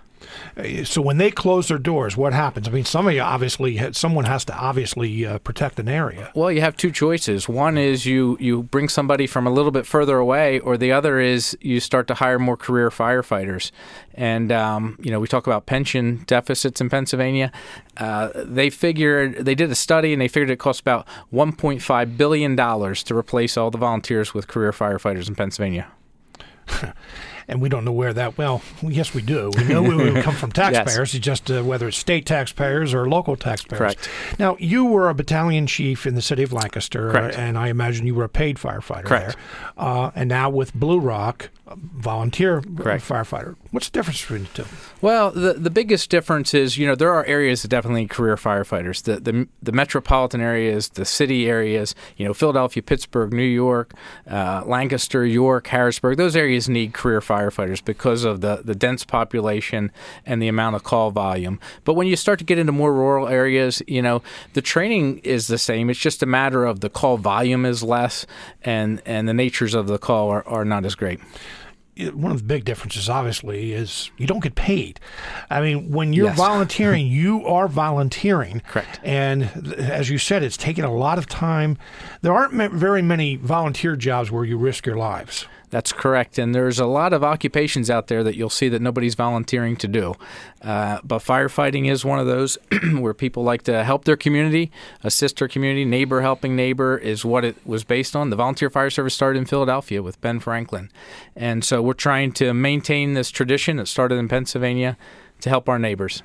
So when they close their doors, what happens? I mean, somebody obviously, someone has to obviously uh, protect an area. Well, you have two choices. One is you you bring somebody from a little bit further away, or the other is you start to hire more career firefighters. And um, you know, we talk about pension deficits in Pennsylvania. Uh, they figured they did a study and they figured it costs about 1.5 billion dollars to replace all the volunteers with career firefighters in Pennsylvania. *laughs* and we don't know where that. Well, yes, we do. We know we would come from *laughs* taxpayers. yes. It's just uh, whether it's state taxpayers or local taxpayers. Correct. Now, you were a battalion chief in the city of Lancaster, Correct. and I imagine you were a paid firefighter Correct. there. Uh, and now with Blue Rock, volunteer Correct. firefighter. What's the difference between the two? Well, the the biggest difference is you know there are areas that definitely career firefighters. The the the metropolitan areas, the city areas, you know Philadelphia, Pittsburgh, New York, uh, Lancaster, York, Harrisburg. Those areas need career firefighters because of the the dense population and the amount of call volume. But when you start to get into more rural areas, you know the training is the same. It's just a matter of the call volume is less and and the natures of the call are, are not as great one of the big differences, obviously, is you don't get paid. I mean, when you're yes. volunteering, *laughs* you are volunteering. Correct. And as you said, it's taken a lot of time. There aren't very many volunteer jobs where you risk your lives. That's correct. And there's a lot of occupations out there that you'll see that nobody's volunteering to do. Uh, but firefighting is one of those *clears throat* where people like to help their community, assist their community. Neighbor helping neighbor is what it was based on. The Volunteer Fire Service started in Philadelphia with Ben Franklin. And so we're trying to maintain this tradition that started in Pennsylvania to help our neighbors.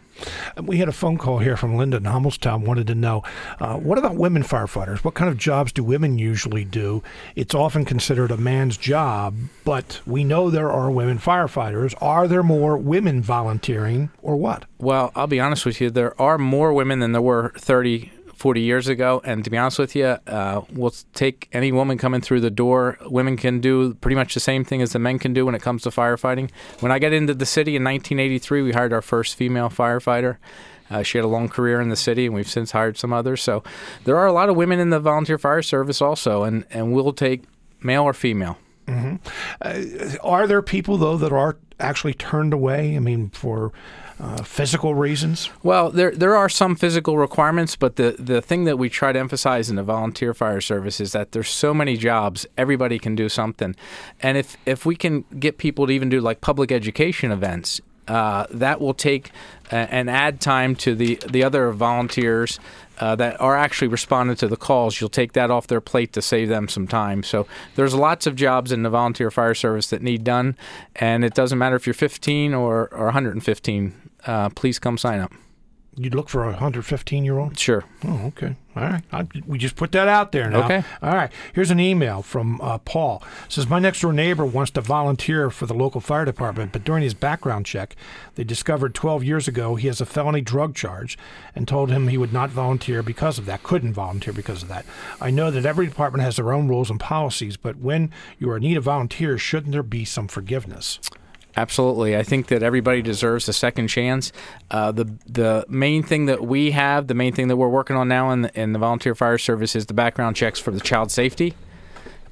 We had a phone call here from Linda in Hummelstown. Wanted to know uh, what about women firefighters? What kind of jobs do women usually do? It's often considered a man's job, but we know there are women firefighters. Are there more women volunteering, or what? Well, I'll be honest with you. There are more women than there were 30 40 years ago. And to be honest with you, uh, we'll take any woman coming through the door. Women can do pretty much the same thing as the men can do when it comes to firefighting. When I got into the city in 1983, we hired our first female firefighter. Uh, she had a long career in the city, and we've since hired some others. So there are a lot of women in the volunteer fire service also, and, and we'll take male or female. Mm-hmm. Uh, are there people though that are actually turned away? I mean, for uh, physical reasons? Well, there there are some physical requirements, but the the thing that we try to emphasize in the volunteer fire service is that there's so many jobs, everybody can do something, and if if we can get people to even do like public education events, uh, that will take uh, and add time to the the other volunteers. Uh, that are actually responding to the calls, you'll take that off their plate to save them some time. So there's lots of jobs in the volunteer fire service that need done, and it doesn't matter if you're 15 or, or 115. Uh, please come sign up. You'd look for a 115 year old? Sure. Oh, okay. All right. I, we just put that out there now. Okay. All right. Here's an email from uh, Paul. It says my next door neighbor wants to volunteer for the local fire department, but during his background check, they discovered 12 years ago he has a felony drug charge, and told him he would not volunteer because of that. Couldn't volunteer because of that. I know that every department has their own rules and policies, but when you are in need of volunteers, shouldn't there be some forgiveness? Absolutely, I think that everybody deserves a second chance. Uh, the the main thing that we have, the main thing that we're working on now in the, in the volunteer fire service is the background checks for the child safety.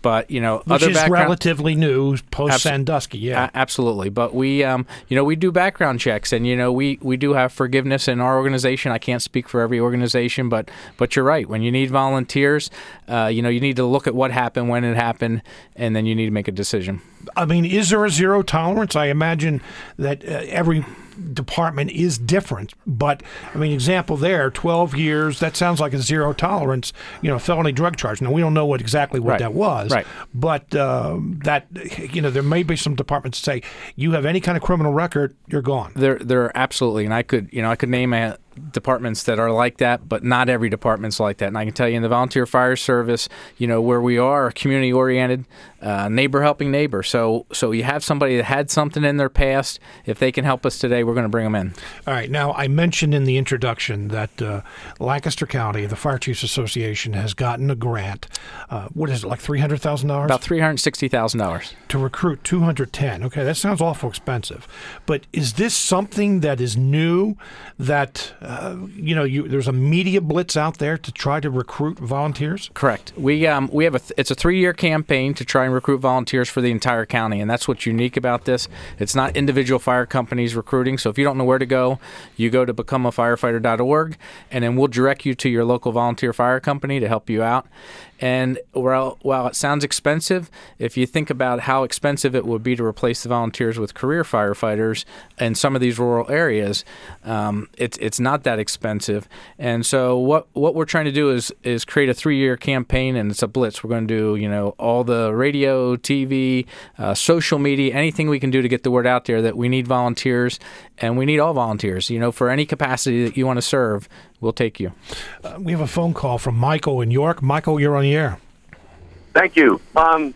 But you know, Which other is background, relatively new post Sandusky. Yeah. Absolutely. But we, um, you know, we do background checks, and you know, we we do have forgiveness in our organization. I can't speak for every organization, but but you're right. When you need volunteers, uh, you know, you need to look at what happened, when it happened, and then you need to make a decision. I mean, is there a zero tolerance? I imagine that uh, every department is different, but I mean, example there, twelve years. That sounds like a zero tolerance. You know, felony drug charge. Now we don't know what exactly what Right. that was, Right. But um, that you know, there may be some departments that say you have any kind of criminal record, you're gone. There, there are absolutely, and I could, you know, I could name a, departments that are like that, but not every department's like that. And I can tell you, in the volunteer fire service, you know, where we are community oriented, uh, neighbor helping neighbor. So, so you have somebody that had something in their past. If they can help us today, we're going to bring them in. All right. Now, I mentioned in the introduction that uh, Lancaster County, the Fire Chiefs Association, has gotten a grant. Uh, what is it, like three hundred thousand dollars? About three hundred sixty thousand dollars. to recruit 210. Okay, that sounds awful expensive. But is this something that is new that, uh, you know, you, there's a media blitz out there to try to recruit volunteers? Correct. We um we have a th- it's a three year campaign to try and recruit volunteers for the entire county, and that's what's unique about this. It's not individual fire companies recruiting. So if you don't know where to go, you go to becomeafirefighter.org, and then we'll direct you to your local volunteer fire company to help you out. And while while it sounds expensive, if you think about how expensive it would be to replace the volunteers with career firefighters in some of these rural areas, um, it's it's not that expensive. And so what what we're trying to do is is create a three year campaign, and it's a blitz. We're going to do you know all the radio, TV, uh, social media, anything we can do to get the word out there that we need volunteers, and we need all volunteers. You know, for any capacity that you want to serve, we'll take you. Uh, we have a phone call from Michael in York. Michael, you're on the air. Thank you. Um,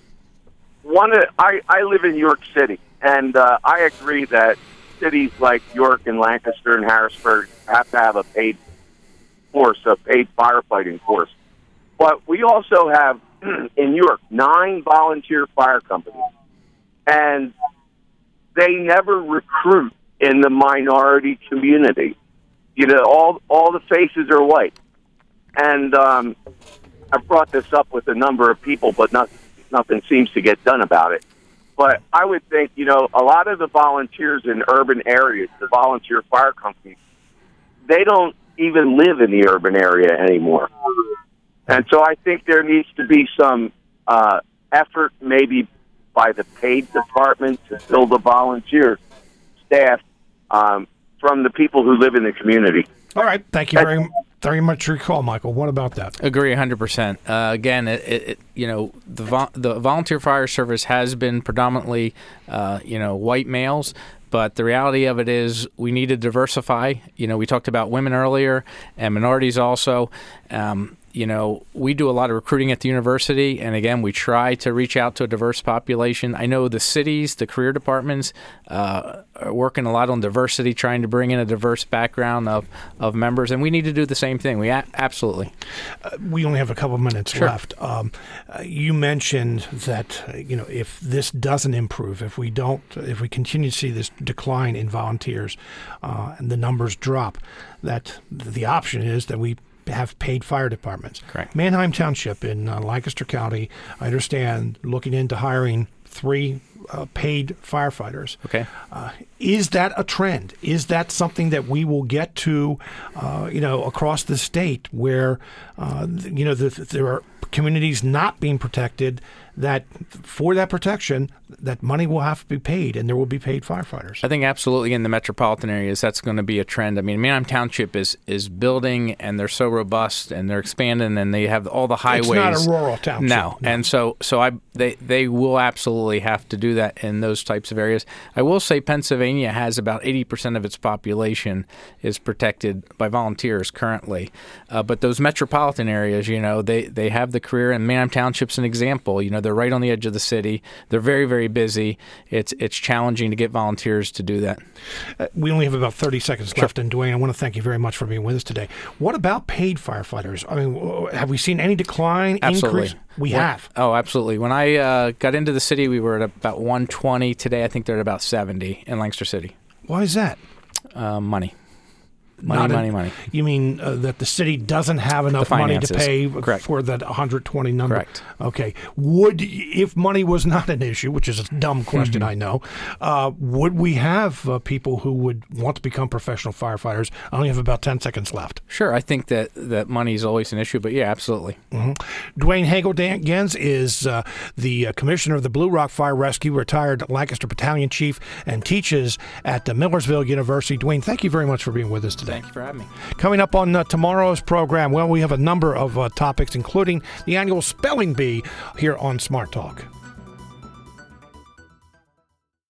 one, I I live in York City, and uh, I agree that cities like York and Lancaster and Harrisburg have to have a paid force, a paid firefighting force. But we also have *clears throat* in York nine volunteer fire companies, and they never recruit in the minority community. You know, all all the faces are white, and um, I've brought this up with a number of people, but not, nothing seems to get done about it. But I would think, you know, a lot of the volunteers in urban areas, the volunteer fire companies, they don't even live in the urban area anymore. And so I think there needs to be some uh, effort, maybe by the paid department, to fill the volunteer staff um, from the people who live in the community. All right. Thank you very, very much for your call, Michael. What about that? Agree 100%. Uh, again, it, it, it- you know, the vo- the volunteer fire service has been predominantly, uh, you know, white males. But the reality of it is, we need to diversify. You know, we talked about women earlier and minorities also. Um, you know, we do a lot of recruiting at the university, and again, we try to reach out to a diverse population. I know the cities, the career departments, uh, are working a lot on diversity, trying to bring in a diverse background of, of members, and we need to do the same thing. We a- absolutely. we only have a couple minutes Sure. left. Um, uh, you mentioned that uh, you know if this doesn't improve, if we don't, if we continue to see this decline in volunteers uh, and the numbers drop, that the option is that we have paid fire departments. Correct. Manheim Township in uh, Lancaster County, I understand, looking into hiring three uh, paid firefighters. Okay. Uh, is that a trend? Is that something that we will get to, uh, you know, across the state where, uh, you know, the, there are communities not being protected that for that protection, that money will have to be paid and there will be paid firefighters? I think absolutely in the metropolitan areas that's going to be a trend. I mean, Manheim Township is is building and they're so robust and they're expanding and they have all the highways. It's not a rural township. No, and so so I they they will absolutely have to do that in those types of areas. I will say Pennsylvania has about eighty percent of its population is protected by volunteers currently, uh, but those metropolitan areas, you know, they they have the career and Manheim Township's an example. You know, they're right on the edge of the city. They're very very busy. It's it's challenging to get volunteers to do that. Uh, we only have about 30 seconds left. And Duane, I want to thank you very much for being with us today. What about paid firefighters? I mean, have we seen any decline, Absolutely. increase? We When- have. Oh, absolutely. When I uh, got into the city, we were at about 120. Today, I think they're at about 70 in Lancaster City. Why is that? Uh, money. Money, Not money, en- money. You mean uh, that the city doesn't have enough money to pay Correct. for that 120 number? Correct. Okay. Would if money was *laughs* not an issue, which is a dumb question, Mm-hmm. I know, uh, would we have uh, people who would want to become professional firefighters? I only have about 10 seconds left. Sure, I think that, that money is always an issue, but yeah, absolutely. Duane Hagelgans is uh, the uh, commissioner of the Blue Rock Fire Rescue, retired Lancaster Battalion Chief, and teaches at the Millersville University. Duane, thank you very much for being with us today. Thank you for having me. Coming up on uh, tomorrow's program, well, we have a number of uh, topics, including the annual spelling bee here on Smart Talk.